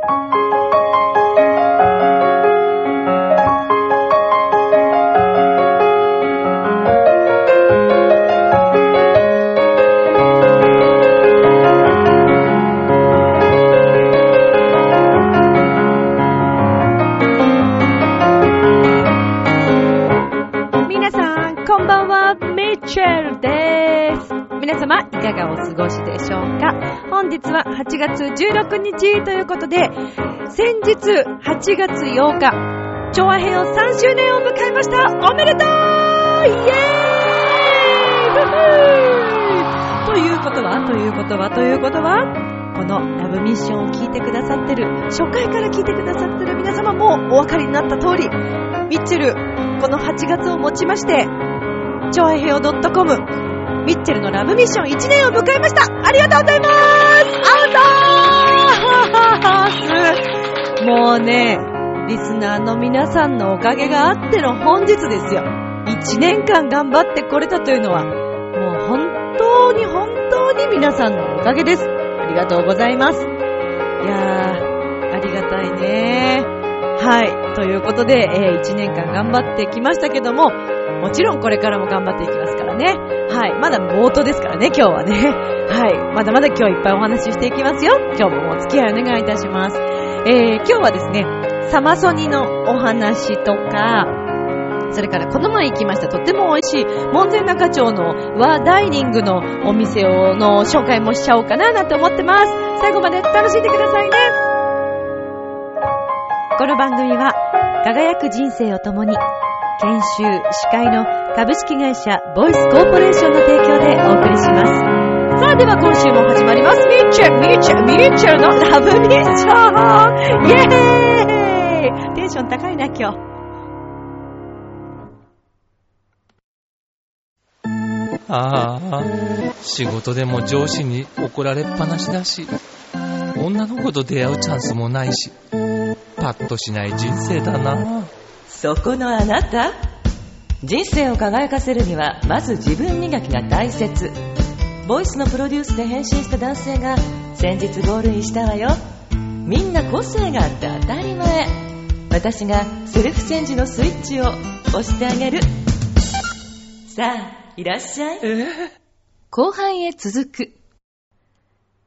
皆さん、こんばんは、ミッチェルです。皆様、いかがお過ごしでしょうか？本日は8月16日ということで、先日8月8日、調和編を3周年を迎えました。おめでとう!イエーイ!ということは、ということは、ということは、このラブミッションを聞いてくださってる、初回から聞いてくださってる皆様もお分かりになった通り、ミッチェル、この8月をもちまして、超愛平洋 .com、ミッチェルのラブミッション1年を迎えましたありがとうございますアウトーもうね、リスナーの皆さんのおかげがあっての本日ですよ。1年間頑張ってこれたというのは、もう本当に本当に皆さんのおかげです。ありがとうございます。いやー、ありがたいねはい。ということで、えー1年間頑張ってきましたけども、もちろんこれからも頑張っていきますからね。はい。まだ冒頭ですからね、今日はね。はい。まだまだ今日いっぱいお話ししていきますよ。今日もお付き合いお願いいたします。えー、今日はですね、サマソニのお話とか、それからこの前行きましたとっても美味しい門前仲町の和ダイニングのお店をの紹介もしちゃおうかななんて思ってます。最後まで楽しんでくださいね。この番組は輝く人生を共に研修、司会の株式会社ボイスコーポレーションの提供でお送りします。さあでは今週も始まります。ミッチェル、ミッチェル、ミッチェルのラブミッションイェーイテンション高いな今日。ああ、仕事でも上司に怒られっぱなしだし、女の子と出会うチャンスもないし、パッとしない人生だな。そこのあなた。人生を輝かせるにはまず自分磨きが大切。ボイスのプロデュースで変身した男性が先日ゴールインしたわよ。みんな個性があって当たり前。私がセルフチェンジのスイッチを押してあげる。さあいらっしゃい。後半へ続く。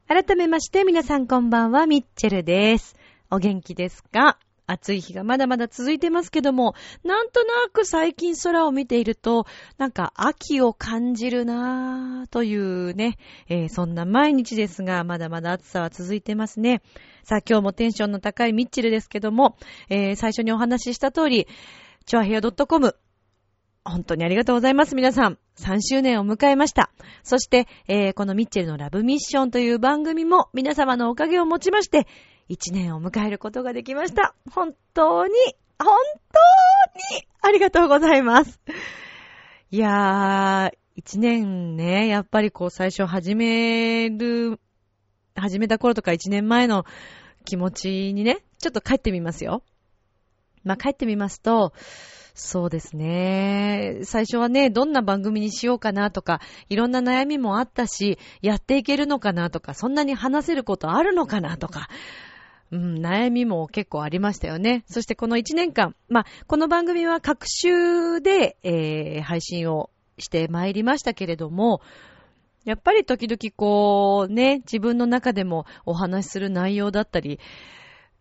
改めまして皆さんこんばんは、ミッチェルです。お元気ですか？暑い日がまだまだ続いてますけども、なんとなく最近空を見ていると、なんか秋を感じるなぁというね、えーそんな毎日ですが、まだまだ暑さは続いてますね。さあ今日もテンションの高いミッチェルですけども、えー最初にお話しした通り、チョアヘア .com 本当にありがとうございます、皆さん。3周年を迎えました。そして、えーこのミッチェルのラブミッションという番組も皆様のおかげをもちまして、1年を迎えることができました。本当に、本当に、ありがとうございます。いやー、1年ね、やっぱりこう最初始める、始めた頃とか1年前の気持ちにね、ちょっと帰ってみますよ。まあ、帰ってみますと、そうですね。最初はね、どんな番組にしようかなとか、いろんな悩みもあったし、やっていけるのかなとか、そんなに話せることあるのかなとか、うん、悩みも結構ありましたよね。そしてこの1年間、まあ、この番組は各週で、えー配信をしてまいりましたけれども、やっぱり時々こうね、自分の中でもお話しする内容だったり、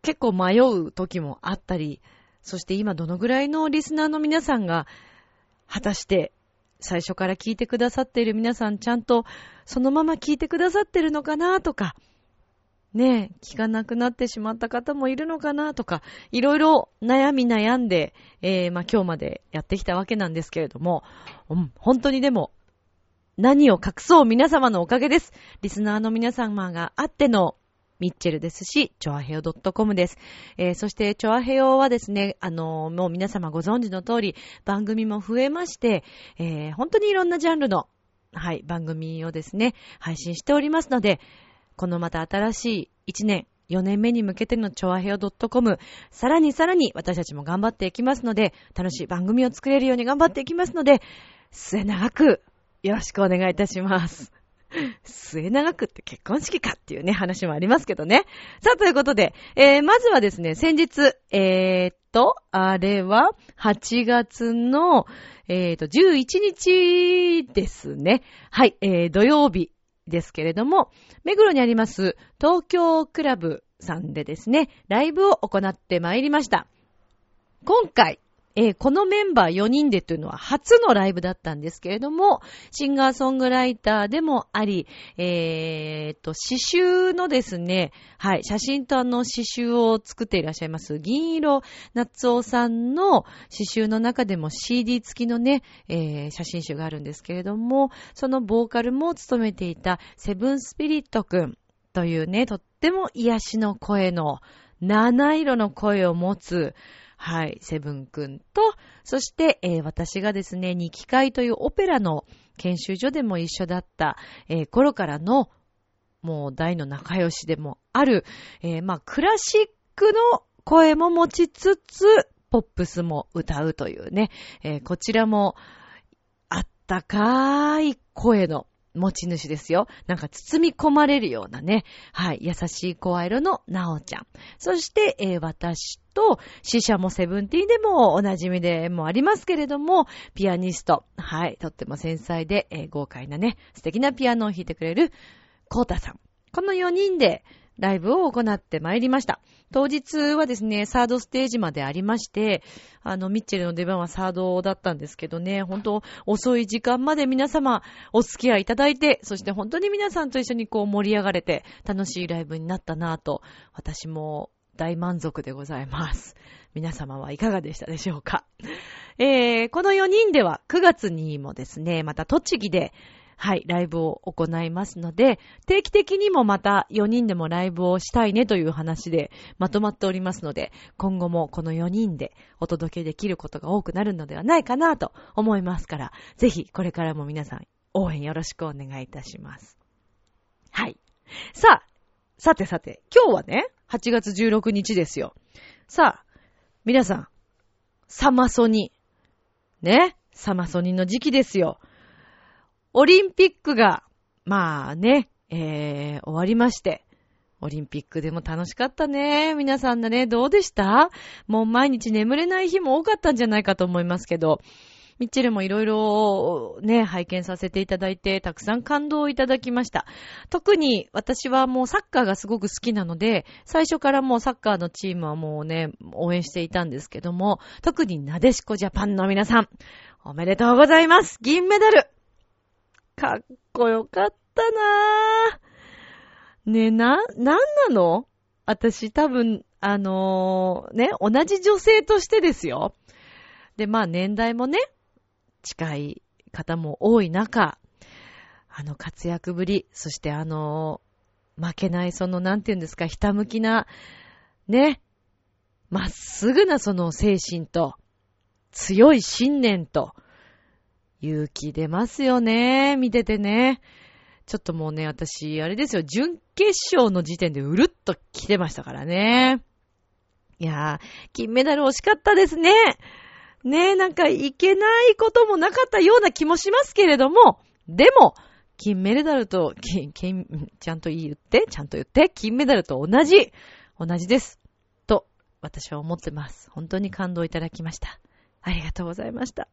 結構迷う時もあったり、そして今どのぐらいのリスナーの皆さんが、果たして最初から聞いてくださっている皆さんちゃんとそのまま聞いてくださってるのかなとか、ねえ、聞かなくなってしまった方もいるのかなとか、いろいろ悩み悩んで、えー、まあ今日までやってきたわけなんですけれども、うん、本当にでも、何を隠そう皆様のおかげです。リスナーの皆様があってのミッチェルですし、チョアヘオ .com です。えーそして、チョアヘオはですね、あのーもう皆様ご存知の通り、番組も増えまして、えー本当にいろんなジャンルの、はい、番組をですね、配信しておりますので、このまた新しい1年、4年目に向けてのチョアヘオ .com、さらにさらに私たちも頑張っていきますので、楽しい番組を作れるように頑張っていきますので、末永くよろしくお願いいたします。末長くって結婚式かっていうね、話もありますけどね。さあ、ということで、えー、まずはですね、先日、えー、っと、あれは、8月の、えー、っと、11日ですね。はい、えー、土曜日ですけれども、目黒にあります、東京クラブさんでですね、ライブを行ってまいりました。今回、えー、このメンバー4人でというのは初のライブだったんですけれども、シンガーソングライターでもあり、えー、と、詩集のですね、はい、写真とあの詩集を作っていらっしゃいます、銀色夏夫さんの詩集の中でも CD 付きのね、えー、写真集があるんですけれども、そのボーカルも務めていたセブンスピリットくんというね、とっても癒しの声の、七色の声を持つ、はい、セブンくんと、そして、えー、私がですね、二機会というオペラの研修所でも一緒だった、えー、頃からの、もう大の仲良しでもある、えー、まあ、クラシックの声も持ちつつ、ポップスも歌うというね、えこちらも、あったかい声の持ち主ですよ。なんか包み込まれるようなね。はい。優しい声色のなおちゃん。そして、えー、私と、死者もセブンティーンでもおなじみでもありますけれども、ピアニスト。はい。とっても繊細で、えー、豪快なね、素敵なピアノを弾いてくれる、コータさん。この4人で、ライブを行ってまいりました。当日はですね、サードステージまでありまして、あの、ミッチェルの出番はサードだったんですけどね、本当遅い時間まで皆様お付き合いいただいて、そして本当に皆さんと一緒にこう盛り上がれて、楽しいライブになったなぁと、私も大満足でございます。皆様はいかがでしたでしょうか。えー、この4人では9月にもですね、また栃木で、はい、ライブを行いますので、定期的にもまた4人でもライブをしたいねという話でまとまっておりますので、今後もこの4人でお届けできることが多くなるのではないかなと思いますから、ぜひこれからも皆さん応援よろしくお願いいたします。はい。さあ、さてさて、今日はね、8月16日ですよ。さあ、皆さん、サマソニ。ね、サマソニの時期ですよ。オリンピックが、まあね、えー、終わりまして、オリンピックでも楽しかったね。皆さんだね、どうでした？もう毎日眠れない日も多かったんじゃないかと思いますけど、ミッチェルもいろいろね、拝見させていただいて、たくさん感動をいただきました。特に私はもうサッカーがすごく好きなので、最初からもうサッカーのチームはもうね、応援していたんですけども、特になでしこジャパンの皆さん、おめでとうございます銀メダルかっこよかったなぁ。ねな、なんなの？私多分、あのー、ね、同じ女性としてですよ。で、まあ年代もね、近い方も多い中、あの活躍ぶり、そしてあのー、負けないその、なんて言うんですか、ひたむきな、ね、まっすぐなその精神と、強い信念と、勇気出ますよね。見ててね。ちょっともうね、私、あれですよ、準決勝の時点でうるっと来てましたからね。いやー、金メダル惜しかったですね。ねえ、なんかいけないこともなかったような気もしますけれども、でも、金メダルと、金、金、ちゃんと言って、ちゃんと言って、金メダルと同じ、同じです。と、私は思ってます。本当に感動いただきました。ありがとうございました。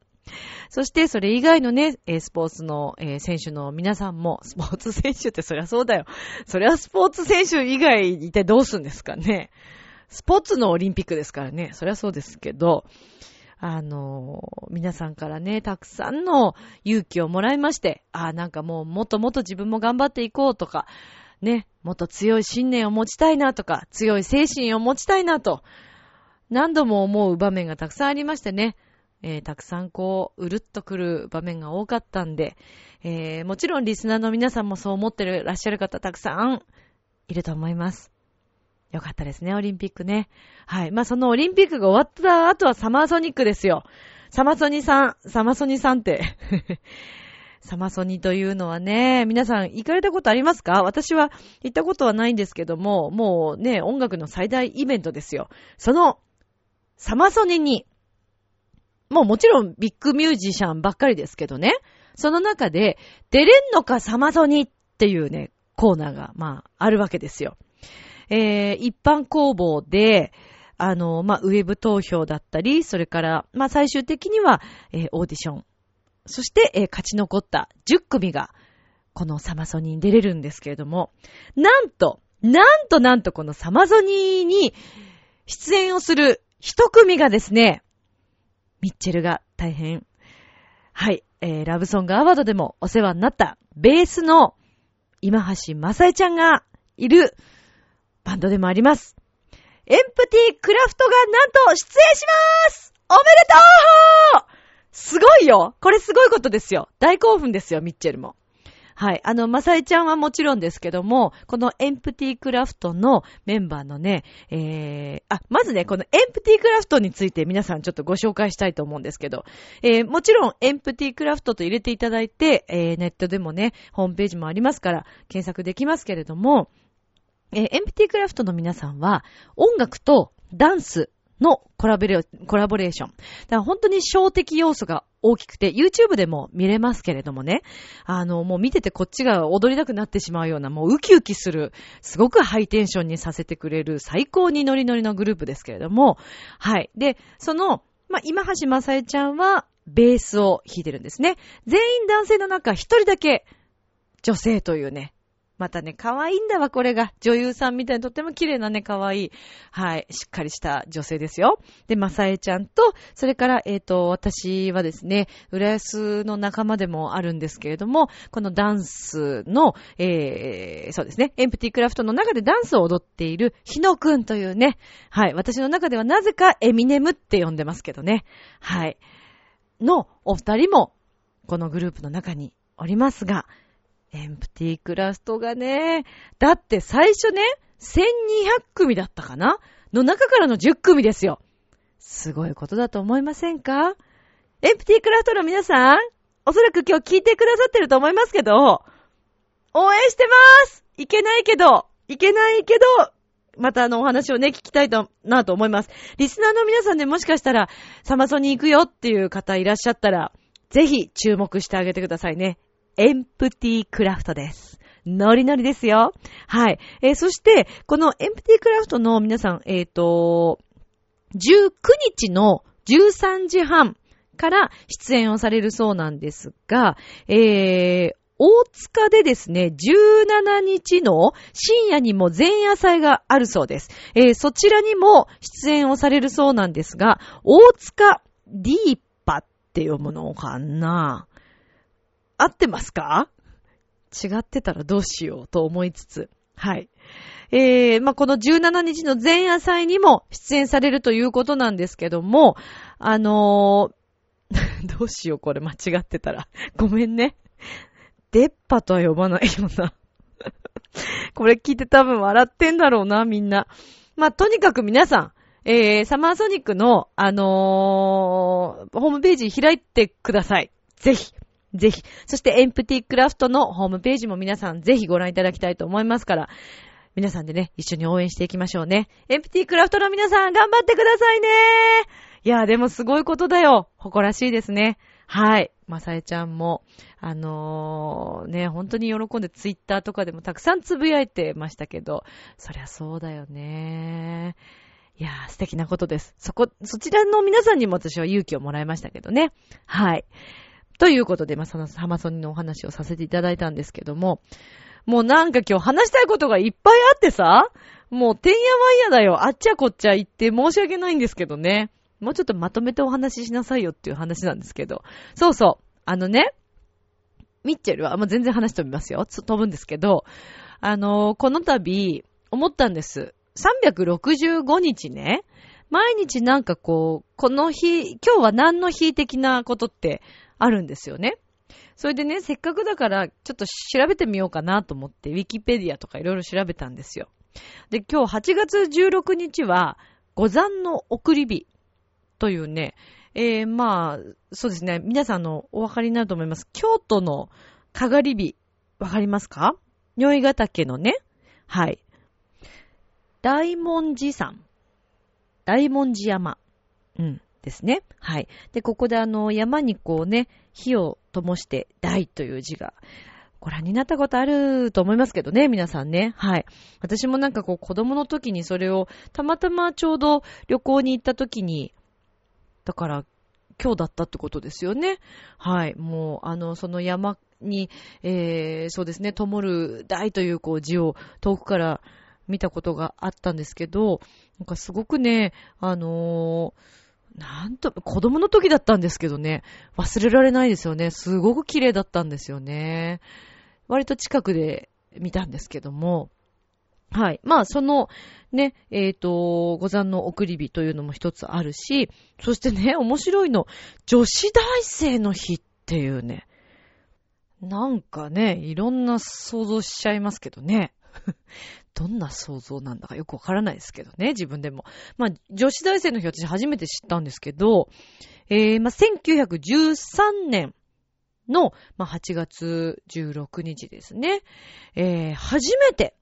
そして、それ以外のね、スポーツの選手の皆さんも、スポーツ選手ってそりゃそうだよ。そりゃスポーツ選手以外いてどうするんですかね。スポーツのオリンピックですからね。そりゃそうですけど、あの、皆さんからね、たくさんの勇気をもらいまして、ああ、なんかもうもっともっと自分も頑張っていこうとか、ね、もっと強い信念を持ちたいなとか、強い精神を持ちたいなと、何度も思う場面がたくさんありましてね。えー、たくさんこう、うるっとくる場面が多かったんで、えー、もちろんリスナーの皆さんもそう思ってるらっしゃる方たくさんいると思います。よかったですね、オリンピックね。はい。まあ、そのオリンピックが終わった後はサマーソニックですよ。サマソニさん、サマソニさんって サマソニというのはね、皆さん行かれたことありますか？私は行ったことはないんですけども、もうね、音楽の最大イベントですよ。その、サマソニにもうもちろんビッグミュージシャンばっかりですけどね。その中で、出れんのかサマソニっていうね、コーナーが、まあ、あるわけですよ。えー、一般公募で、あの、まあ、ウェブ投票だったり、それから、まあ、最終的には、えー、オーディション。そして、えー、勝ち残った10組が、このサマソニーに出れるんですけれども、なんと、なんとなんとこのサマソニーに出演をする一組がですね、ミッチェルが大変、はい、えー、ラブソングアワードでもお世話になったベースの今橋正恵ちゃんがいるバンドでもあります。エンプティクラフトがなんと出演します。おめでとう！すごいよ！これすごいことですよ。大興奮ですよ、ミッチェルも。はい。あの、まさえちゃんはもちろんですけども、このエンプティクラフトのメンバーのね、えー、あ、まずね、このエンプティクラフトについて皆さんちょっとご紹介したいと思うんですけど、えー、もちろんエンプティクラフトと入れていただいて、えー、ネットでもね、ホームページもありますから、検索できますけれども、えー、エンプティクラフトの皆さんは、音楽とダンスのコラボレーション。だから本当に小的要素が大きくて、YouTube でも見れますけれどもね。あの、もう見ててこっちが踊りたくなってしまうような、もうウキウキする、すごくハイテンションにさせてくれる最高にノリノリのグループですけれども、はい。で、その、まあ、今橋正恵ちゃんは、ベースを弾いてるんですね。全員男性の中一人だけ女性というね、またね、可愛いんだわ、これが。女優さんみたいにとっても綺麗なね、可愛い、はい、しっかりした女性ですよ。で、まさえちゃんと、それから、えっ、ー、と、私はですね、浦安の仲間でもあるんですけれども、このダンスの、えー、そうですね、エンプティクラフトの中でダンスを踊っている、ひのくんというね、はい、私の中ではなぜかエミネムって呼んでますけどね、はい、のお二人も、このグループの中におりますが、エンプティークラストがね、だって最初ね、1200組だったかな？の中からの10組ですよ。すごいことだと思いませんか？エンプティークラフトの皆さん、おそらく今日聞いてくださってると思いますけど、応援してますいけないけど、いけないけど、またあのお話をね、聞きたいと、なと思います。リスナーの皆さんでもしかしたら、サマソに行くよっていう方いらっしゃったら、ぜひ注目してあげてくださいね。エンプティクラフトです。ノリノリですよ。はい。えー、そして、このエンプティクラフトの皆さん、えっ、ー、と、19日の13時半から出演をされるそうなんですが、えー、大塚でですね、17日の深夜にも前夜祭があるそうです。えー、そちらにも出演をされるそうなんですが、大塚ディーパって読むのかな？合ってますか？違ってたらどうしようと思いつつ。はい。えー、まあ、この17日の前夜祭にも出演されるということなんですけども、あのー、どうしようこれ間違ってたら。ごめんね。出っ歯とは呼ばないよな。これ聞いて多分笑ってんだろうな、みんな。まあ、とにかく皆さん、えー、サマーソニックの、あのー、ホームページ開いてください。ぜひ。ぜひ。そして、エンプティクラフトのホームページも皆さんぜひご覧いただきたいと思いますから、皆さんでね、一緒に応援していきましょうね。エンプティクラフトの皆さん、頑張ってくださいねいや、でもすごいことだよ。誇らしいですね。はい。まさえちゃんも、あのー、ね、本当に喜んでツイッターとかでもたくさんつぶやいてましたけど、そりゃそうだよね。いやー、素敵なことです。そこ、そちらの皆さんにも私は勇気をもらいましたけどね。はい。ということで、まあ、そのハマソニのお話をさせていただいたんですけども、もうなんか今日話したいことがいっぱいあってさ、もうてんやわんやだよ。あっちゃこっちゃ言って申し訳ないんですけどね。もうちょっとまとめてお話ししなさいよっていう話なんですけど。そうそう。あのね、ミッチェルは、もう全然話飛びますよ。飛ぶんですけど、あのー、この度、思ったんです。365日ね、毎日なんかこう、この日、今日は何の日的なことってあるんですよね。それでね、せっかくだから、ちょっと調べてみようかなと思って、ウィキペディアとかいろいろ調べたんですよ。で、今日8月16日は、五山の送り火というね、えー、まあ、そうですね、皆さんのお分かりになると思います。京都のかがり火、わかりますか？如意ヶ岳のね、はい。大文字山。大文字山。うん。ですね。はい。で、ここであの、山にこうね、火を灯して、大という字が、ご覧になったことあると思いますけどね、皆さんね。はい。私もなんかこう子供の時にそれを、たまたまちょうど旅行に行った時に、だから今日だったってことですよね。はい。もう、あの、その山に、えー、そうですね、灯る大というこう字を遠くから見たことがあったんですけど、なんかすごくね、あのー、なんと、子供の時だったんですけどね、忘れられないですよね。すごく綺麗だったんですよね。割と近くで見たんですけども、はい。まあ、その、ね、えっ、ー、と、五山の送り火というのも一つあるし、そしてね、面白いの、女子大生の日っていうね、なんかね、いろんな想像しちゃいますけどね。どんな想像なんだかよくわからないですけどね、自分でも。まあ、女子大生の日私初めて知ったんですけど、えー、まあ、1913年の、まあ、8月16日ですね。えー、初めて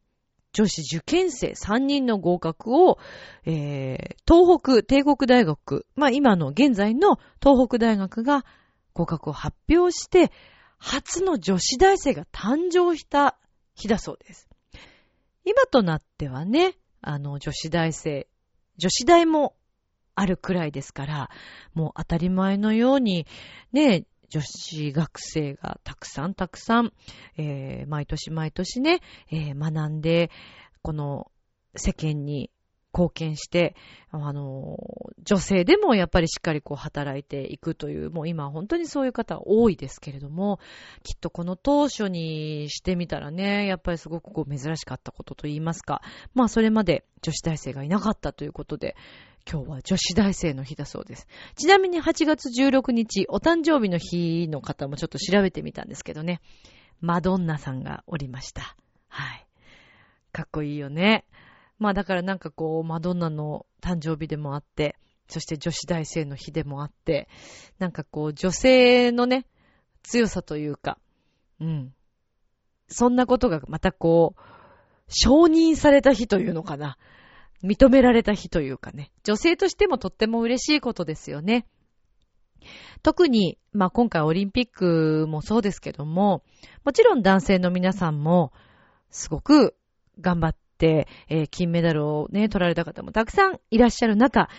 女子受験生3人の合格を、えー、東北帝国大学、まあ今の現在の東北大学が合格を発表して、初の女子大生が誕生した日だそうです。今となってはね、あの女子大生、女子大もあるくらいですから、もう当たり前のように、ね、女子学生がたくさんたくさん、えー、毎年毎年ね、えー、学んで、この世間に貢献して、あの、女性でもやっぱりしっかりこう働いていくという、もう今本当にそういう方多いですけれども、きっとこの当初にしてみたらね、やっぱりすごくこう珍しかったことと言いますか、まあそれまで女子大生がいなかったということで、今日は女子大生の日だそうです。ちなみに8月16日、お誕生日の日の方もちょっと調べてみたんですけどね。マドンナさんがおりました。はい。かっこいいよね。まあだからなんかこう、マドンナの誕生日でもあって、そして女子大生の日でもあって、なんかこう、女性のね、強さというか、うん。そんなことがまたこう、承認された日というのかな。認められた日というかね、女性としてもとっても嬉しいことですよね。特に、まあ今回オリンピックもそうですけども、もちろん男性の皆さんもすごく頑張って、えー、金メダルをね、取られた方もたくさんいらっしゃる中、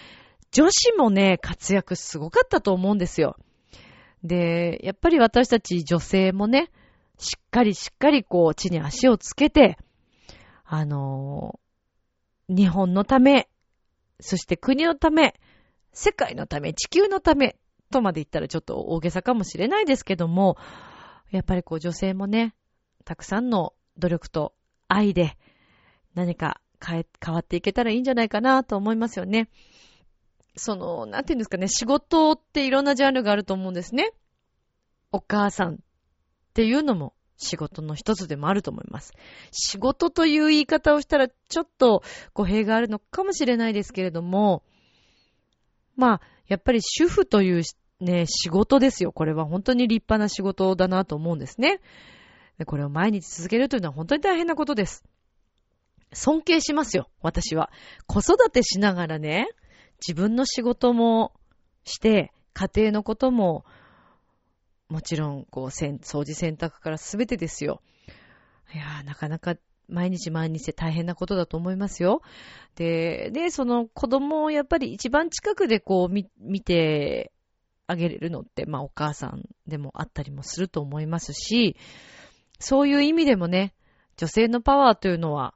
女子もね、活躍すごかったと思うんですよ。で、やっぱり私たち女性もね、しっかりしっかりこう地に足をつけて、あの日本のため、そして国のため、世界のため、地球のため、とまで言ったらちょっと大げさかもしれないですけども、やっぱりこう女性もね、たくさんの努力と愛で何か変え、変わっていけたらいいんじゃないかなと思いますよね。その、なんていうんですかね、仕事っていろんなジャンルがあると思うんですね。お母さんっていうのも仕事の一つでもあると思います。仕事という言い方をしたらちょっと語弊があるのかもしれないですけれども、まあ、やっぱり主婦というね、仕事ですよ。これは本当に立派な仕事だなと思うんですね。これを毎日続けるというのは本当に大変なことです。尊敬しますよ、私は。子育てしながらね、自分の仕事もして、家庭のことももちろん、こう、掃除洗濯からすべてですよ。いやー、なかなか毎日毎日大変なことだと思いますよ。で、で、その子供をやっぱり一番近くでこう見、見てあげれるのって、まあお母さんでもあったりもすると思いますし、そういう意味でもね、女性のパワーというのは、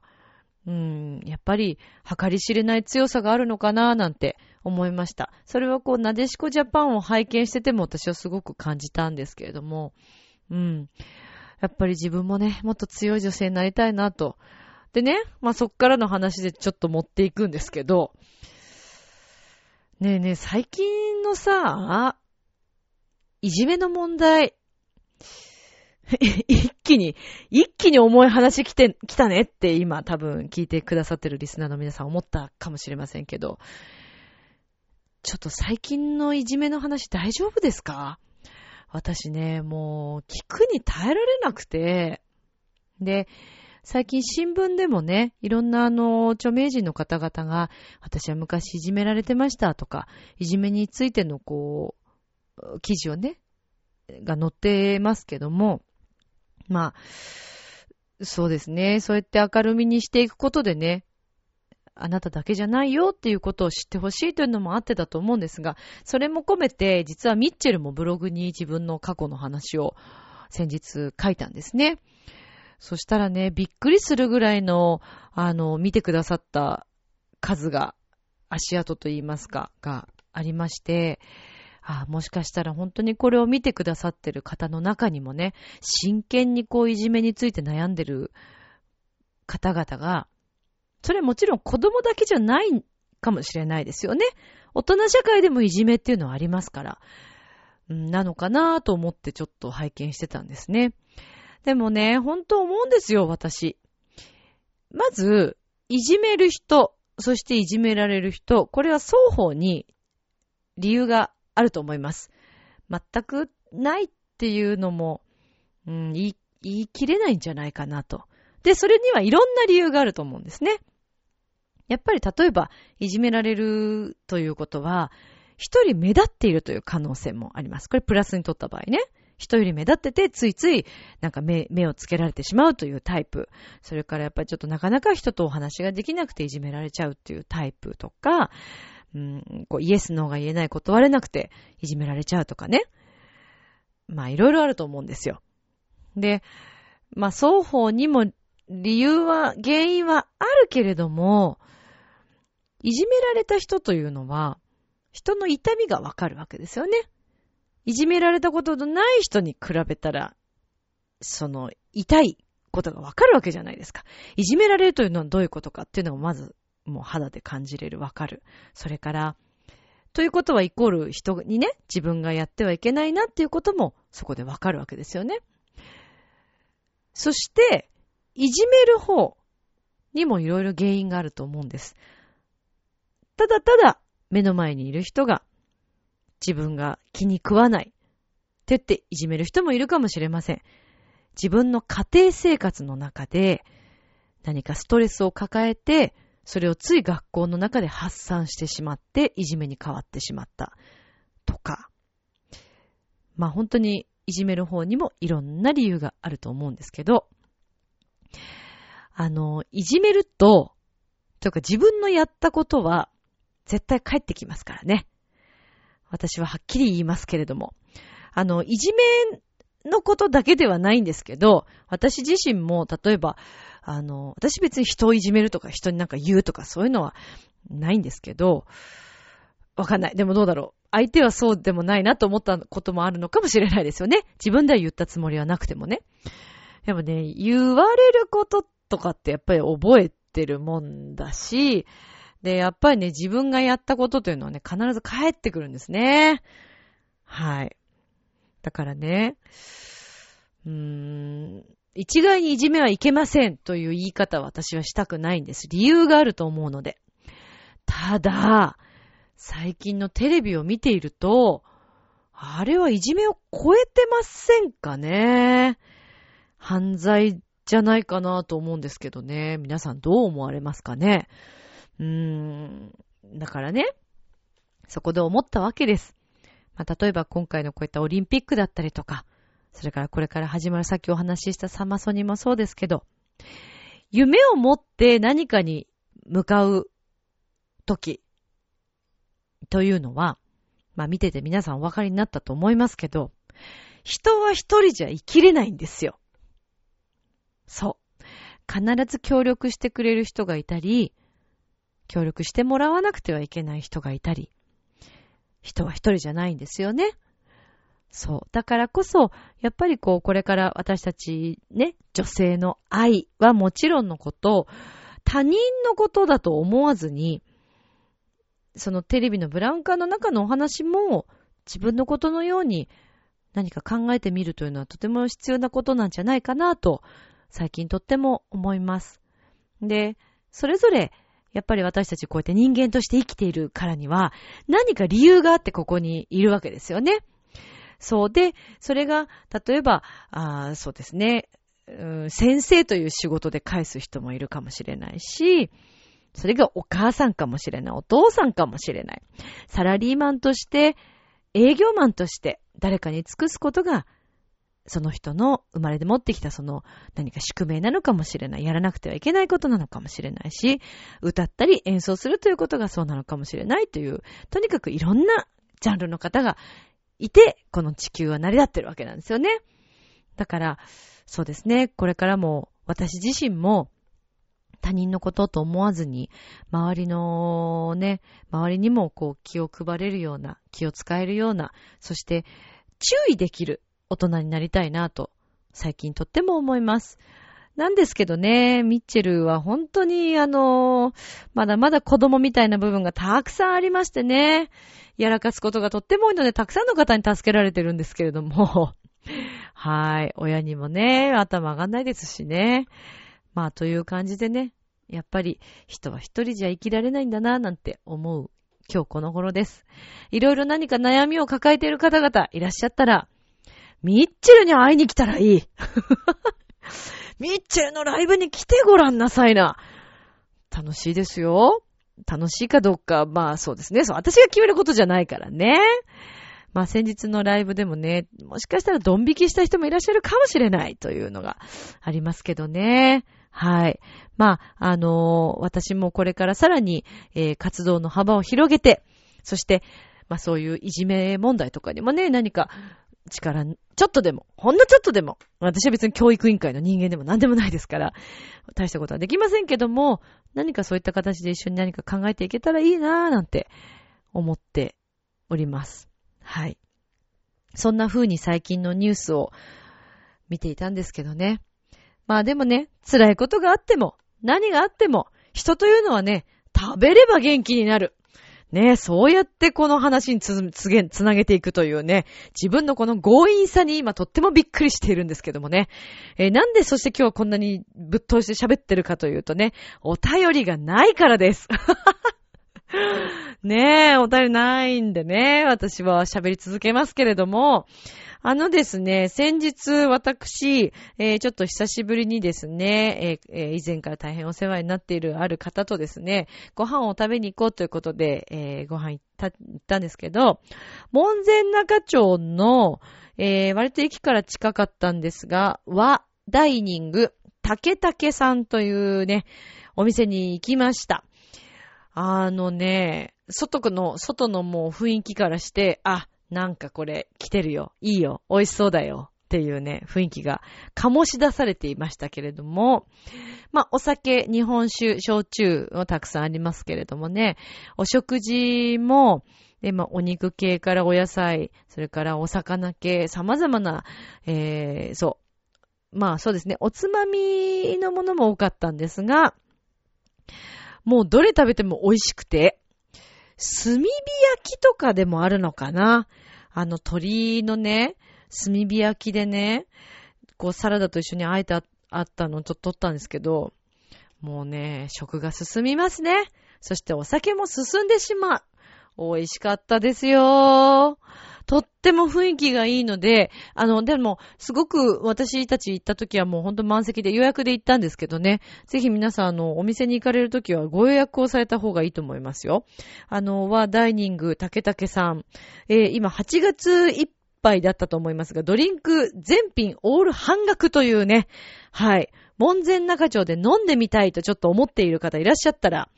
うん、やっぱり計り知れない強さがあるのかななんて思いました。それはこう、なでしこジャパンを拝見してても私はすごく感じたんですけれども、うん。やっぱり自分もね、もっと強い女性になりたいなと。でね、まあそっからの話でちょっと持っていくんですけど、ねえねえ、最近のさ、いじめの問題、一気に、一気に重い話来て、来たねって今多分聞いてくださってるリスナーの皆さん思ったかもしれませんけど、ちょっと最近のいじめの話大丈夫ですか？私ね、もう聞くに耐えられなくて、で、最近新聞でもね、いろんなあの、著名人の方々が、私は昔いじめられてましたとか、いじめについてのこう、記事をね、が載ってますけども、まあ、そうですね。そうやって明るみにしていくことでね、あなただけじゃないよっていうことを知ってほしいというのもあってだと思うんですが、それも込めて、実はミッチェルもブログに自分の過去の話を先日書いたんですね。そしたらね、びっくりするぐらいの、あの、見てくださった数が、足跡と言いますか、がありまして、あもしかしたら本当にこれを見てくださってる方の中にもね、真剣にこういじめについて悩んでる方々が、それもちろん子供だけじゃないかもしれないですよね。大人社会でもいじめっていうのはありますから、なのかなと思ってちょっと拝見してたんですね。でもね、本当思うんですよ、私。まず、いじめる人、そしていじめられる人、これは双方に理由があると思います。全くないっていうのも、うん、言い、言い切れないんじゃないかなと。で、それにはいろんな理由があると思うんですね。やっぱり例えば、いじめられるということは、一人目立っているという可能性もあります。これプラスにとった場合ね。人より目立ってて、ついつい、なんか目、目をつけられてしまうというタイプ。それからやっぱりちょっとなかなか人とお話ができなくていじめられちゃうっていうタイプとか、うん、こう、イエス、ノーが言えない、断れなくて、いじめられちゃうとかね。まあ、いろいろあると思うんですよ。で、まあ、双方にも理由は、原因はあるけれども、いじめられた人というのは、人の痛みがわかるわけですよね。いじめられたことのない人に比べたら、その、痛いことがわかるわけじゃないですか。いじめられるというのはどういうことかっていうのをまず、もう肌で感じれる、わかる。それから、ということはイコール人にね、自分がやってはいけないなっていうこともそこでわかるわけですよね。そして、いじめる方にもいろいろ原因があると思うんです。ただただ目の前にいる人が自分が気に食わないって言っていじめる人もいるかもしれません。自分の家庭生活の中で何かストレスを抱えて、それをつい学校の中で発散してしまっていじめに変わってしまったとか。まあ本当にいじめる方にもいろんな理由があると思うんですけど、あの、いじめると、というか自分のやったことは絶対帰ってきますからね。私ははっきり言いますけれども。あの、いじめのことだけではないんですけど、私自身も、例えば、あの、私別に人をいじめるとか人になんか言うとかそういうのはないんですけど、わかんない。でもどうだろう。相手はそうでもないなと思ったこともあるのかもしれないですよね。自分では言ったつもりはなくてもね。でもね、言われることとかってやっぱり覚えてるもんだし、で、やっぱりね、自分がやったことというのはね、必ず返ってくるんですね。はい。だからね、うーん、一概にいじめはいけませんという言い方は私はしたくないんです。理由があると思うので。ただ、最近のテレビを見ていると、あれはいじめを超えてませんかね？犯罪じゃないかなと思うんですけどね。皆さんどう思われますかね？うーん。だからね、そこで思ったわけです。まあ、例えば今回のこういったオリンピックだったりとか、それからこれから始まるさっきお話ししたサマソニもそうですけど、夢を持って何かに向かう時というのは、まあ見てて皆さんお分かりになったと思いますけど、人は一人じゃ生きれないんですよ。そう。必ず協力してくれる人がいたり、協力してもらわなくてはいけない人がいたり、人は一人じゃないんですよね。そう。だからこそ、やっぱりこう、これから私たちね、女性の愛はもちろんのこと、他人のことだと思わずに、そのテレビのブラウン管の中のお話も自分のことのように何か考えてみるというのはとても必要なことなんじゃないかなと最近とっても思います。で、それぞれやっぱり私たちこうやって人間として生きているからには、何か理由があってここにいるわけですよね。そうで、それが、例えば、あそうですね、うん、先生という仕事で返す人もいるかもしれないし、それがお母さんかもしれない、お父さんかもしれない。サラリーマンとして、営業マンとして誰かに尽くすことがその人の生まれで持ってきたその何か宿命なのかもしれない。やらなくてはいけないことなのかもしれないし、歌ったり演奏するということがそうなのかもしれないという、とにかくいろんなジャンルの方がいて、この地球は成り立ってるわけなんですよね。だから、そうですね、これからも私自身も他人のことと思わずに、周りのね、周りにもこう気を配れるような、気を使えるような、そして注意できる大人になりたいなと、最近とっても思います。なんですけどね、ミッチェルは本当にあの、まだまだ子供みたいな部分がたくさんありましてね、やらかすことがとっても多いので、たくさんの方に助けられてるんですけれども、はい。親にもね、頭上がんないですしね。まあ、という感じでね、やっぱり人は一人じゃ生きられないんだな、なんて思う今日この頃です。いろいろ何か悩みを抱えている方々いらっしゃったら、ミッチェルに会いに来たらいい。ミッチェルのライブに来てごらんなさいな。楽しいですよ。楽しいかどうか、まあそうですね。そう、私が決めることじゃないからね。まあ先日のライブでもね、もしかしたらドン引きした人もいらっしゃるかもしれないというのがありますけどね。はい。まあ、あのー、私もこれからさらに、えー、活動の幅を広げて、そして、まあそういういじめ問題とかにもね、何か力、ちょっとでも、ほんのちょっとでも、私は別に教育委員会の人間でも何でもないですから、大したことはできませんけども、何かそういった形で一緒に何か考えていけたらいいなぁなんて思っております。はい。そんな風に最近のニュースを見ていたんですけどね。まあでもね、辛いことがあっても、何があっても、人というのはね、食べれば元気になる。ねそうやってこの話につ、つげ、つなげていくというね、自分のこの強引さに今とってもびっくりしているんですけどもね。えー、なんでそして今日はこんなにぶっ通して喋ってるかというとね、お便りがないからです。ねえ、お便りないんでね、私は喋り続けますけれども、あのですね、先日私、えー、ちょっと久しぶりにですね、えー、以前から大変お世話になっているある方とですね、ご飯を食べに行こうということで、え、ご飯行った行ったんですけど、門前中町の、え、割と駅から近かったんですが、和ダイニング、竹竹さんというね、お店に行きました。あのね、外の、外のもう雰囲気からして、あ、なんかこれ来てるよ。いいよ。美味しそうだよ。っていうね、雰囲気が醸し出されていましたけれども、まあ、お酒、日本酒、焼酎はたくさんありますけれどもね、お食事も、で、まあ、お肉系からお野菜、それからお魚系、様々な、えー、そう。まあ、そうですね、おつまみのものも多かったんですが、もうどれ食べても美味しくて、炭火焼きとかでもあるのかなあの鶏のね、炭火焼きでね、こうサラダと一緒にあえてあったのをちょっと撮ったんですけど、もうね、食が進みますね。そしてお酒も進んでしまう。美味しかったですよ。とっても雰囲気がいいので、あの、でも、すごく私たち行った時はもうほんと満席で予約で行ったんですけどね、ぜひ皆さん、あの、お店に行かれる時はご予約をされた方がいいと思いますよ。あの、は、ダイニング、竹竹さん。えー、今、8月いっぱいだったと思いますが、ドリンク全品オール半額というね、はい。門前中町で飲んでみたいとちょっと思っている方いらっしゃったら、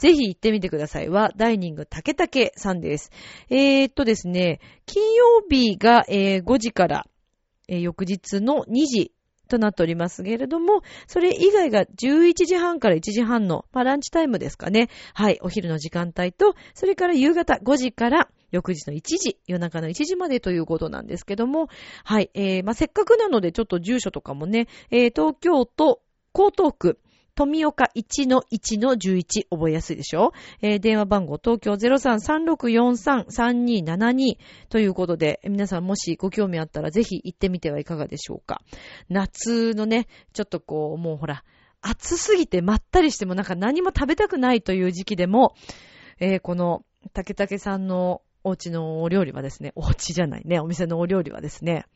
ぜひ行ってみてくださいは、ダイニング竹竹さんです。えー、っとですね、金曜日が、えー、5時から、えー、翌日の2時となっておりますけれども、それ以外が11時半から1時半の、まあ、ランチタイムですかね。はい、お昼の時間帯と、それから夕方5時から翌日の1時、夜中の1時までということなんですけども、はい、えー、まあ、せっかくなのでちょっと住所とかもね、えー、東京都江東区、富岡1-1-11覚えやすいでしょ？えー、電話番号東京0336433272ということで、皆さんもしご興味あったらぜひ行ってみてはいかがでしょうか。夏のね、ちょっとこう、もうほら、暑すぎてまったりしてもなんか何も食べたくないという時期でも、えー、この竹竹さんのお家のお料理はですね、お家じゃないね、お店のお料理はですね、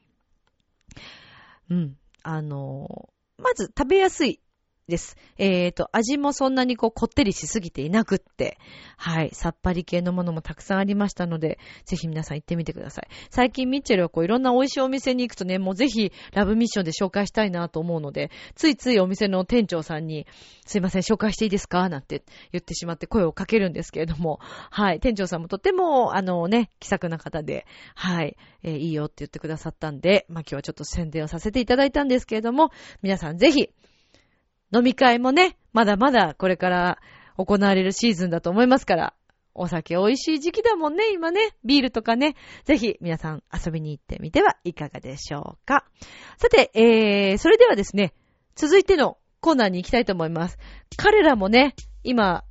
うん、あのまず食べやすいです。えーと、味もそんなにこう、こってりしすぎていなくって、はい、さっぱり系のものもたくさんありましたので、ぜひ皆さん行ってみてください。最近ミッチェルはこう、いろんな美味しいお店に行くとね、もうぜひ、ラブミッションで紹介したいなと思うので、ついついお店の店長さんに、すいません、紹介していいですか？なんて言ってしまって声をかけるんですけれども、はい、店長さんもとっても、あのね、気さくな方で、はい、えーいいよって言ってくださったんで、まあ、今日はちょっと宣伝をさせていただいたんですけれども、皆さんぜひ、飲み会もね、まだまだこれから行われるシーズンだと思いますから、お酒美味しい時期だもんね、今ね。ビールとかね。ぜひ皆さん遊びに行ってみてはいかがでしょうか。さて、えー、それではですね、続いてのコーナーに行きたいと思います。彼らもね、今、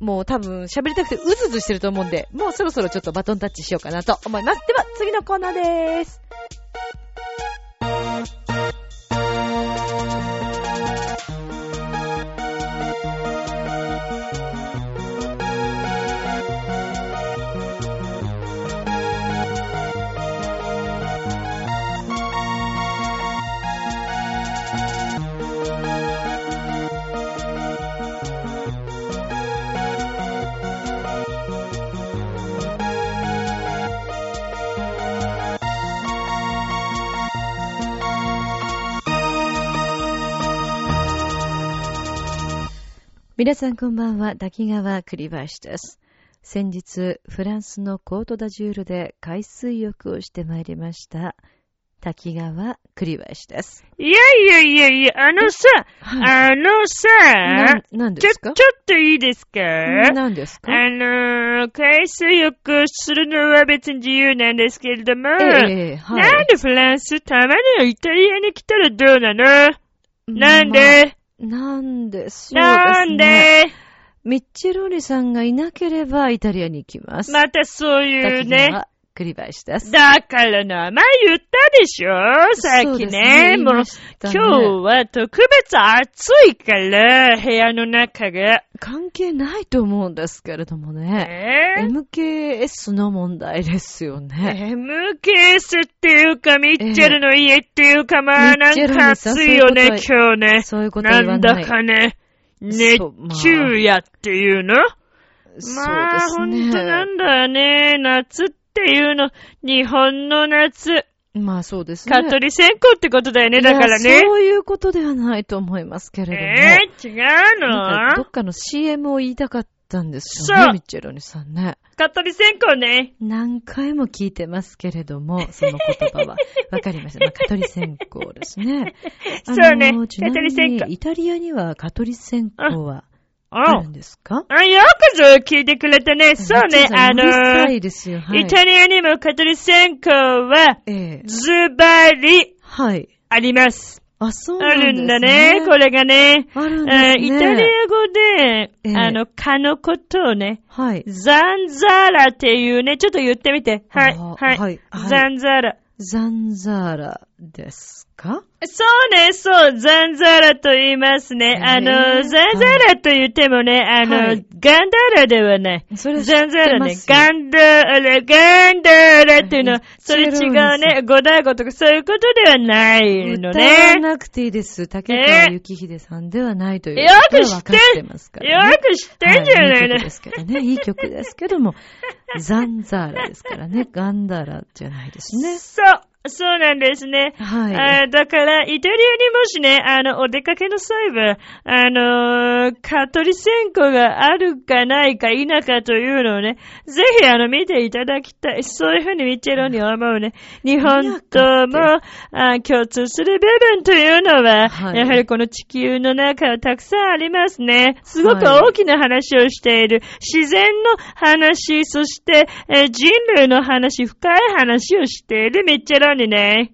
もう多分喋りたくてうずうずしてると思うんで、もうそろそろちょっとバトンタッチしようかなと思います。では、次のコーナーでーす。皆さんこんばんは、滝川栗林です。先日、フランスのコートダジュールで海水浴をしてまいりました。滝川栗林です。いやいやいやいや、あのさ、はい。あのなさん、、なんでちょ、すか？ちょっといいですか？何ですか？あのー、海水浴するのは別に自由なんですけれども、ええはい。なんでフランス、たまにはイタリアに来たらどうなの？なんで、なんで、そうですね。なんで、ミッチェローニさんがいなければイタリアに行きます。またそういう滝ね。川栗林です。だから名前言ったでしょ？さっきね。もう今日は特別暑いから、部屋の中が。関係ないと思うんですけれどもね。え？MKS の問題ですよね。MKS っていうか、ミッチェルの家っていうか、まあ、なんか暑いよね、今日ね。そういうことな言わない。んだかね、熱中夜っていうの？まあ、ほですね。んとなんだよね。夏っていうの、日本の夏、まあそうですね。蚊取り線香ってことだよね、だからね。そういうことではないと思いますけれども。えー、違うなんかどのっかの CM を言いたかったんですよね、ミッチェロニさんね。蚊取り線香ね。何回も聞いてますけれども、その言葉は。わかりました。まあ、蚊取り線香ですね。そうねあのちなみ蚊取り線香に、イタリアには蚊取り線香はああるんですか？あ、よくぞ聞いてくれたね。そうね、あの。はい。イタリアにも蚊取り線香は、ええズバリはい。あります。あ、そうあなんですね。るんだね、これがね。あるんですね。えーイタリア語で、ええあの、蚊のことをね、はい。ザンザーラっていうね、ちょっと言ってみて。はい、あはい。はいはいザンザーラ。ザンザーラですか？そうね、そう、ザンザーラと言いますね。あえの、えザンザーラと言ってもね、あの、はいガンダーラではない。それザンザーラねガンダーラ、ガンダーラっていうのは、それ違うね、ゴダーゴとかそういうことではないの歌ねわ。なくていいです。竹川幸秀さんではないというよく知ってますから、ね。よく知ってんじゃないのはいいい曲ですけどね。いい曲ですけども、ザンザーラですからね。ガンダラじゃないですね。そう、そうなんですね。はい。だから、イタリアにもしね、あの、お出かけの際は、あのー、蚊取り線香があるかないか否かというのをね、ぜひあの、見ていただきたい。そういうふうにミッチェロに思うね。日本とも、あー共通する部分というのは、はいやはりこの地球の中はたくさんありますね。すごくはい大きな話をしている。自然の話、そして、えー人類の話、深い話をしているミッチェロにね。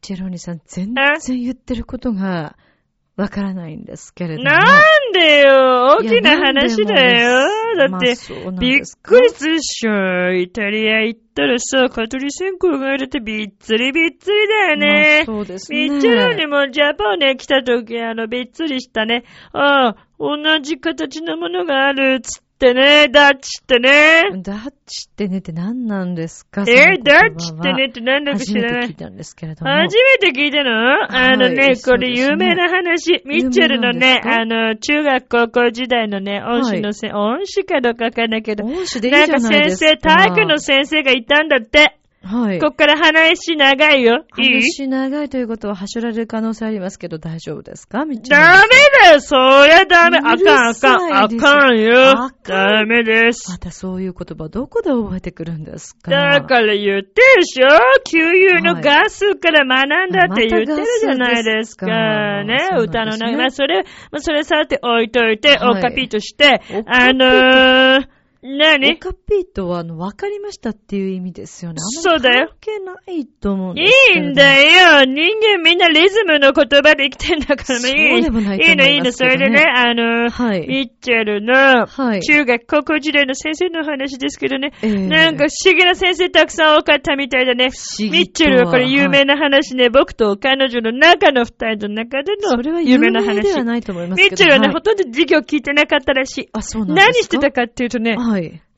チェロニさん、全あ然言ってることがわからないんですけれども。なんでよ、大きな話だよ。だって、まあびっくりするっしょ。イタリア行っったらさ、蚊取り線香が入れてびっつりびっつりだよね。まあそうですね。ミッチェルにもジャパンね、来た時、あの、びっつりしたね。ああ、同じ形のものがある、つってね、ダッチってね。ダッチってねって何なんですか？えー、ダッチってねって何だか知初めらない。て聞いたんですけれども。初めて聞いたの？あのね、はいこれ有名な話。ミッチェルのね、あの、中学高校時代のね、恩師のせ、恩師かどうかわかんないけど、恩師でいいなんかじゃないですか。先生、体育の先生がいたんだって。はい。こっから話長いよ。いい？話長いということは、はしょられる可能性ありますけど、大丈夫ですか？みっち。ダメだよ。そりゃダメ。あかんあさかんあかんよ。ダメです。またそういう言葉、どこで覚えてくるんですか？だから言ってるでしょ？給油のガスから学んだって言ってるじゃないですか。ね、歌の中、まあそれ、まあそれさて置いといて、はい。おかぴとしてあのー、オ何カピーとは、あの、わかりましたっていう意味ですよね。そうだよ関係ないと思うんでいすけれども。いんだよ人間みんなリズムの言葉で生きてんだから、そういい。でもないと思いいいの、いいの。ますけどねそれでね、あの、はいミッチェルの、はい。中学高校時代の先生の話ですけどね、ええなんか不思議な先生たくさん多かったみたいだね。不思議とはミッチェルはこれ有名な話ね、僕と彼女の中の二人の中でのそれは有有名な話。名ではないと思いますけど。ミッチェルはね、いほとんど授業聞いてなかったらしい。あ、そうなんですか？何してたかっていうとね、はい。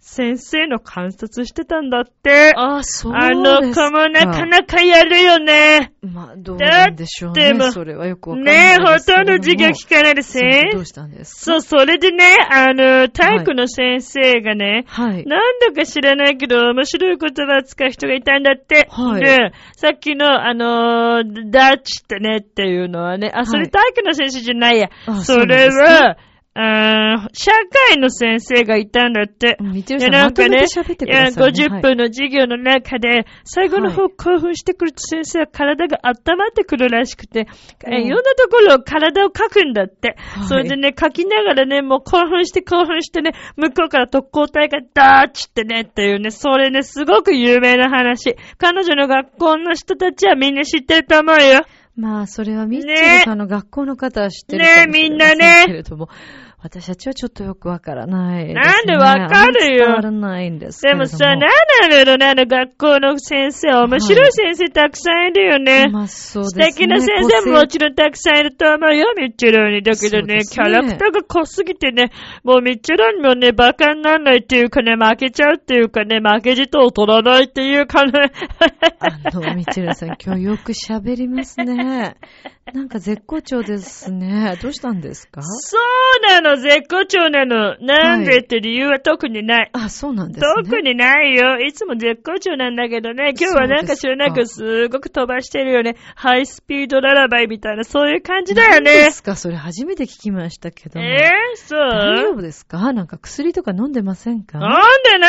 先生の観察してたんだって。あ、そうあですか。の子もなかなかやるよね。まあ、どうなんでしょうね。もそれはよくわかんないねえ、ほとんど授業聞かないで先生どせうしたんですか？そう、それでね、あの、体育の先生がね、はい。なんだか知らないけど、面白い言葉を使う人がいたんだって。はいで、さっきの、あのーダッチってねっていうのはね、あ、それはい体育の先生じゃないや。あそれは、社会の先生がいたんだって。みちるでさん、まとめて喋ってください、ね。いや50分の授業の中で、最後の方興奮してくると先生は体が温まってくるらしくて、うんいろんなところを体をかくんだって。はいそれでね、書きながらね、もう興奮して興奮してね、向こうから特攻隊がダーッチってねっていうね、それね、すごく有名な話。彼女の学校の人たちはみんな知ってると思うよ。まあ、それはミッチェルね。さんの学校の方は知ってるかもしれませんねみんなね。けれども、私たちはちょっとよくわからないね。なんでわかるよわらないんです。でもさ、なんなのよね、あの学校の先生。面白い先生たくさんいるよね。まあ、そうです素ね。敵な先生ももちろんたくさんいると思うよ、ミッチェルに。だけどね、ねキャラクターが濃すぎてね、もうミッチェルにもね、馬鹿にならないっていうかね、負けちゃうっていうかね、負けじとを取らないっていうかね。あの、ミッチェルさん、今日よく喋りますね。なんか絶好調ですね。どうしたんですか？そうなの、絶好調なの。なんでって理由は特にない。あ、そうなんですね。特にないよ。いつも絶好調なんだけどね。今日はなんか知らなくすごく飛ばしてるよね。ハイスピードララバイみたいな、そういう感じだよ何でね。すか？それ初めて聞きましたけども。えー、そう？大丈夫ですか？なんか薬とか飲んでませんか？飲んでな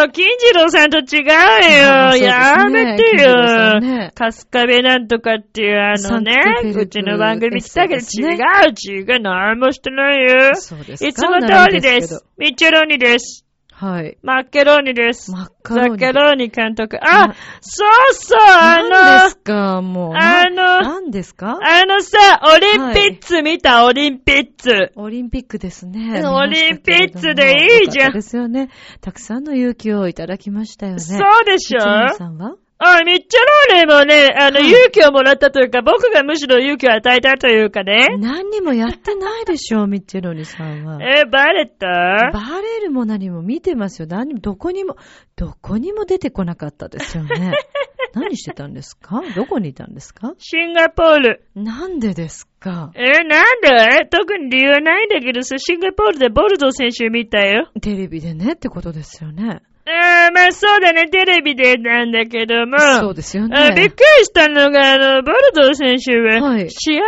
いよ金次郎さんと違うよ、ねやめてよ、カスカベなんとかっていうあのねうちの番組来たけど、違う、違う、何もしてないよ。そうですかいつも通りです。ミッチェローニです。はい。マッケローニです。マッカローニザッケローニ監督。あな、そうそう、あ何のです、か？もう。あのな何ですか？あのさ、オリンピッツ見た、オリンピッツ。オリンピックですね。うんオリンピックでいいじゃんよかったですよね。たくさんの勇気をいただきましたよね。そうでしょ？さんは？あ、ミッチェローネもね、あの、はい勇気をもらったというか、僕がむしろ勇気を与えたというかね。何にもやってないでしょう、ミッチェロニさんは。え、バレた？バレるも何も見てますよ。何も、どこにも、どこにも出てこなかったですよね。何してたんですか？どこにいたんですか？シンガポール。なんでですか？え、なんで？特に理由はないんだけどさ、シンガポールでボルドー選手見たよ。テレビでねってことですよね。あーまあそうだね、テレビでなんだけども。そうですよね。あびっくりしたのが、あの、ボルドー選手は、はい試合の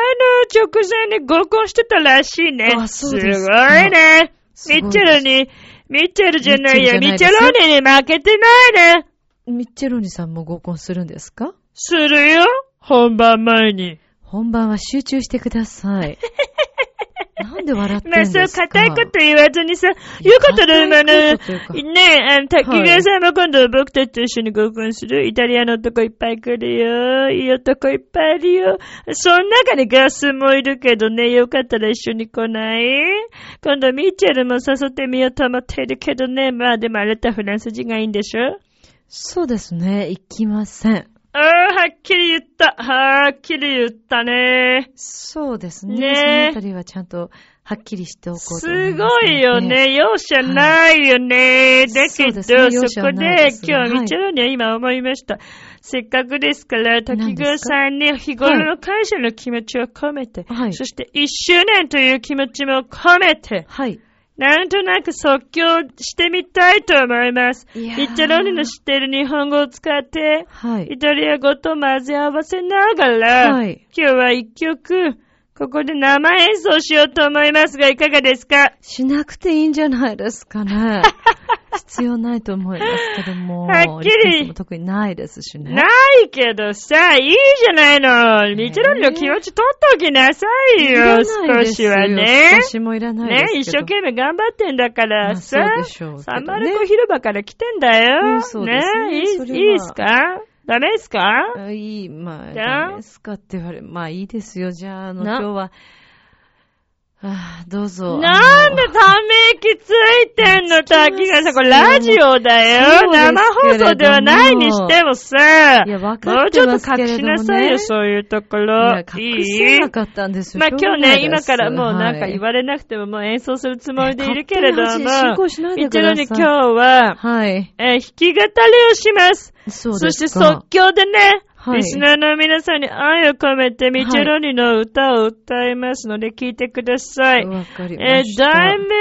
直前に合コンしてたらしいね。あそうですすかごいね。ミッチェルに、ミッチェルじゃないや、ミッチェローニに負けてないね。ミッチェロニさんも合コンするんですか？するよ。本番前に。本番は集中してください。なんで笑ってんまあですか？そう、硬いこと言わずにさ、よかったら、今ね硬いことというか、ねあの、滝川さんも今度僕たちと一緒に合コンする。イタリアの男いっぱい来るよ。いい男いっぱいいるよ。その中にガスもいるけどね、よかったら一緒に来ない？今度ミッチェルも誘ってみようと思ってるけどね。まあでもあれってフランス人がいいんでしょ？そうですね。行きません。ああ、はっきり言った。はっきり言ったね。そうですね。ねそのあたりはちゃんとはっきりしておこうとす思いますごいよね。容赦ないよね。だけそうど、ですねそこで今日、はいみちろには今思いました。せっかくですから、滝川さんに日頃の感謝の気持ちを込めて、はいそして一周年という気持ちも込めて、はい。なんとなく即興してみたいと思います。いやーミッチェローニの知っている日本語を使って、はい。イタリア語と混ぜ合わせながら、はい今日は一曲、ここで生演奏しようと思いますが、いかがですか？しなくていいんじゃないですかね。必要ないと思いますけども。はっきりも特にないですしね。ないけどさ、いいじゃないの。ミッチェローニの気持ち取っておきなさいよ、少しはね。少しもいらないねですけど。一生懸命頑張ってんだからまあさ、そうでしょうねサンマルコ広場から来てんだよ。うんそうですねいい、それはいいですか？ダメですか？あいい、まあ、ダメですかって言われ、まあいいですよ。じゃあ、あの、な今日は、ああ、どうぞ。なんでため息ついてんの、滝川さん。これラジオだよ。生放送ではないにしてもさ、いや、わかもうってちょっと隠ますけれども、ね。しなさいよ、そういうとこいろや。い隠せいなかったんですよ。まあ今日ね、今からもうなんか言わわれなくてももう演奏するつもりでいるけれども、一応くださいに今日は、はい。えー弾き語りをします。そうそして。即興でね、はい。リスナーの皆さんに愛を込めてミチェロニの歌を歌いますので聞いてください。わかりえーました。題名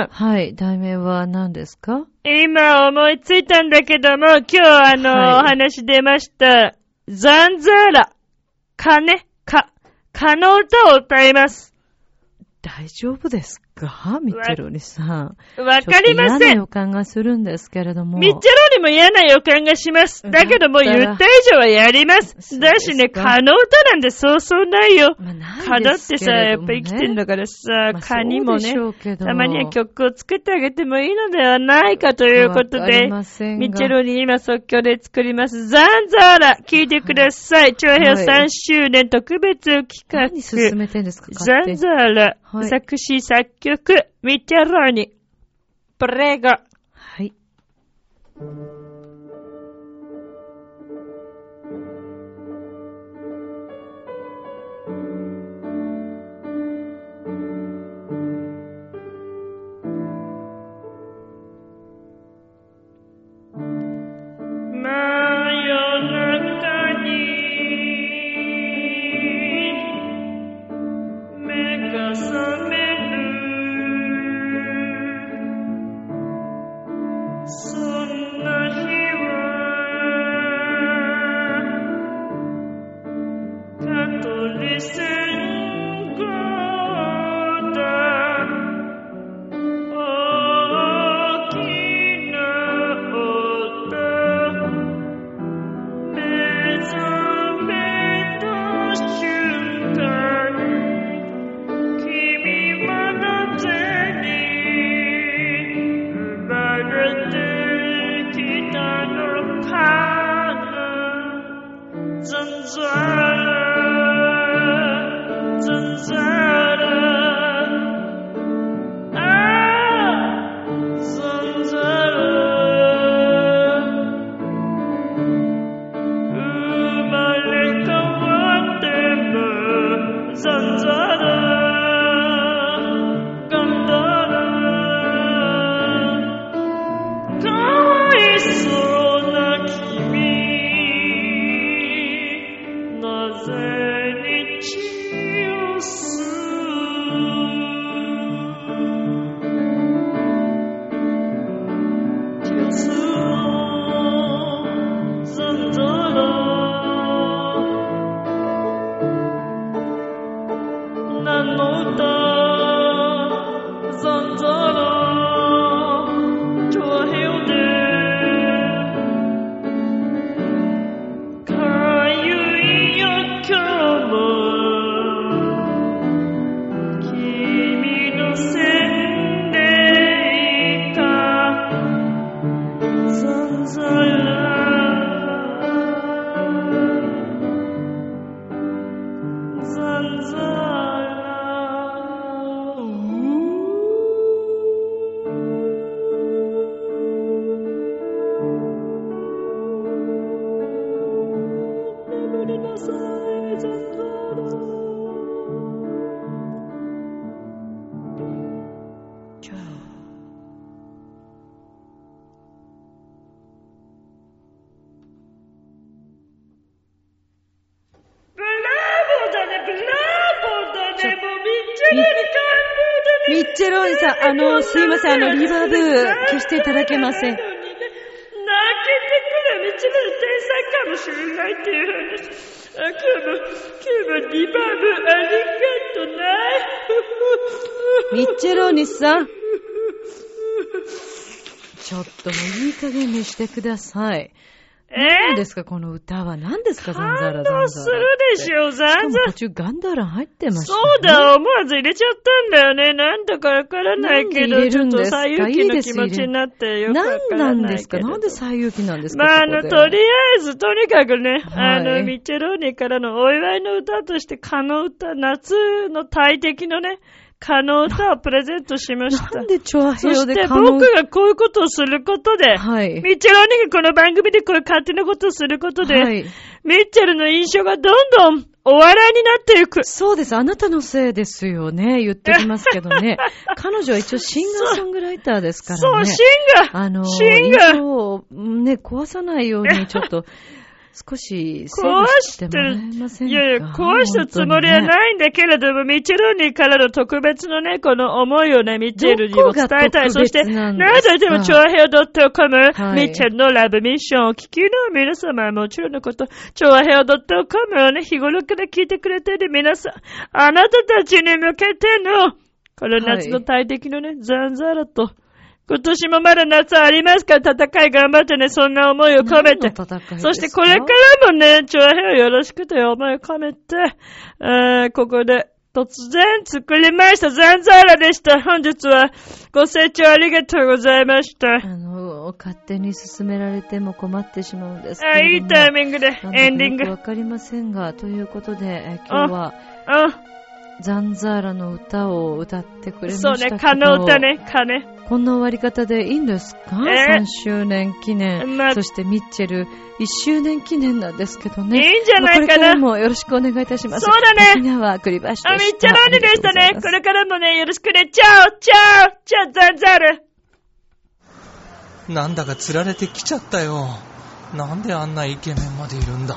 は、はい。題名は何ですか？今思いついたんだけども、今日あの、はい。お話出ました、ザンザーラ、鐘、か、かの歌を歌います。大丈夫ですかミッチェロニさん。わかりません。嫌な予感がするんですけれども。ミッチェロにも嫌な予感がします。だけどもう言った以上はやります。だしね、蚊の歌なんでそうそうないよ。まあない蚊だってさ、やっぱ生きてんだからさ、まあ蚊にもねたまには曲を作ってあげてもいいのではないかということでミッチェロに今即興で作ります。ザンザーラ、聞いてください。長編3周年特別企画。何進めてんですかザンザーラ、はい作詞作曲、ミッチェロニ、プレゴ。はい。ません。泣けてくる道の天才かもしれないっていう話。あ、今日も、今日もリバーブありがとな。ミッチェローニさん。ちょっともういい加減にしてください。何えですか、この歌は。何ですか、ザンザラザンザラ。感動するでしょ、ザンザしかも途中ガンダーラン入ってました、そうだ、思わず入れちゃったんだよね。なんだかわからないけど、ちょっと最有機の気持ちになってよくわか何らなんですかないけど。なんで最有機なんですかまあ、あの、とでりあえず、とにかくね、はいあの、ミッチェローニからのお祝いの歌として、蚊の歌、夏の大敵のね、蚊の歌をプレゼントしました。なんでチョアヘヨそしてで可能？僕がこういうことをすることで、はい。ミッチェローニがこの番組でこういう勝手なことをすることで、はい。ミッチェルの印象がどんどんお笑いになっていく。そうです。あなたのせいですよね。言ってきますけどね。彼女は一応シンガーソングライターですからそう、ね。シンガーあの、シンガーをね、壊さないように、ちょっと、少し整壊理ししててもらえませんか？いやいや、壊したつもりはないんだけれども、ミッチェルニからの特別のね、この思いをね、ミッチェルにも伝えたい。そして、なぜでも、チョアヘオ .com、はい。ミッチェルのラブミッションを聞きの皆様はもちろんのこと、チョアヘオ .com をね、日頃から聞いてくれている皆さん、あなたたちに向けての、この夏の大敵のね、ザンザーラと、今年もまだ夏ありますから戦い頑張ってね、そんな思いを込めて。そしてこれからもね、長編をよろしくという思いを込めて、えー、ここで突然作りました。ザンザーラでした。本日はご清聴ありがとうございました。あの、勝手に進められても困ってしまうんですけれども。あいいタイミングでエンディング。わかりませんが、ということで、え今日は、あ、ザンザーラの歌を歌ってくれましたけどそうね、蚊の歌。ね、蚊ね。こんな終わり方でいいんですか、え ?3 周年記念、まあそしてミッチェル1周年記念なんですけどね。いいんじゃないかなまあこれからもよろしくお願いいたします。そうだね沖縄栗橋でした。あ、みっちゃろんででしたね。これからもね、よろしくね。チャオチャオチャオザンザーラなんだか釣られてきちゃったよ。なんであんなイケメンまでいるんだ？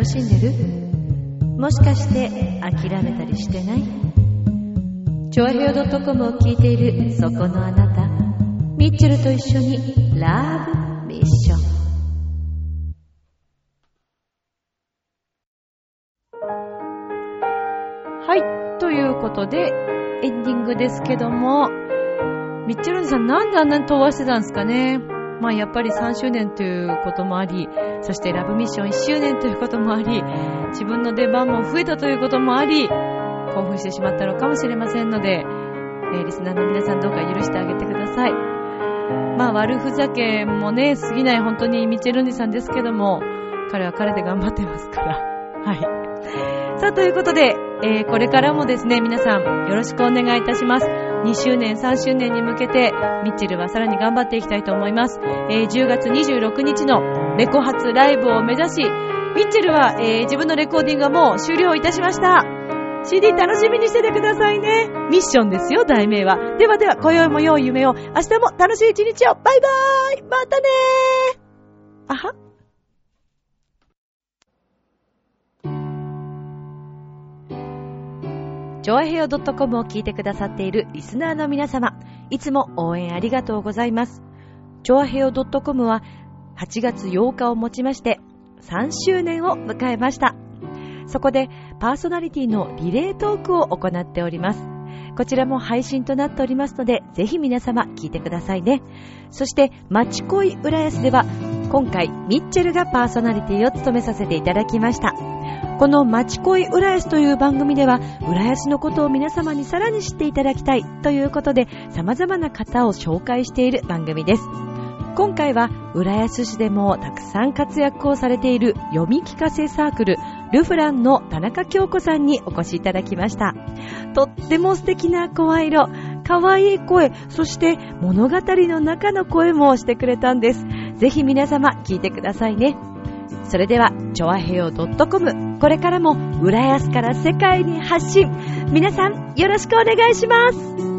楽しんでる？もしかして諦めたりしてない？チョアヘオ .com を聞いているそこのあなた、ミッチェルと一緒にラブミッション。はい、ということで、エンディングですけども、ミッチェルさんなんであんなに飛ばしてたんですかね？まあやっぱり3周年ということもあり、そしてラブミッション1周年ということもあり、自分の出番も増えたということもあり、興奮してしまったのかもしれませんので、えーリスナーの皆さんどうか許してあげてください。まあ悪ふざけもね、過ぎない本当にミチェルンディさんですけども、彼は彼で頑張ってますから。はい。さあ、ということで、えーこれからもですね、皆さんよろしくお願いいたします。2周年、3周年に向けて、ミッチェルはさらに頑張っていきたいと思います。えー10月26日のレコ発ライブを目指し、ミッチェルは、えー自分のレコーディングはもう終了いたしました。CD 楽しみにしててくださいね。ミッションですよ、題名は。ではでは、今宵も良い夢を、明日も楽しい一日を。バイバーイまたねーあはジョアヘオ .com を聞いてくださっているリスナーの皆様、いつも応援ありがとうございます。ジョアヘオ .com は8月8日をもちまして3周年を迎えました。そこでパーソナリティのリレートークを行っております。こちらも配信となっておりますので、ぜひ皆様聞いてくださいね。そして、マチコイ浦安では、今回、ミッチェルがパーソナリティを務めさせていただきました。このマチコイ浦安という番組では、浦安のことを皆様にさらに知っていただきたいということで、様々な方を紹介している番組です。今回は浦安市でもたくさん活躍をされている読み聞かせサークルルフランの田中京子さんにお越しいただきました。とっても素敵な声色、可愛い声、そして物語の中の声もしてくれたんです。ぜひ皆様聞いてくださいね。それでは、ちょわへよ .com、これからも浦安から世界に発信。皆さんよろしくお願いします。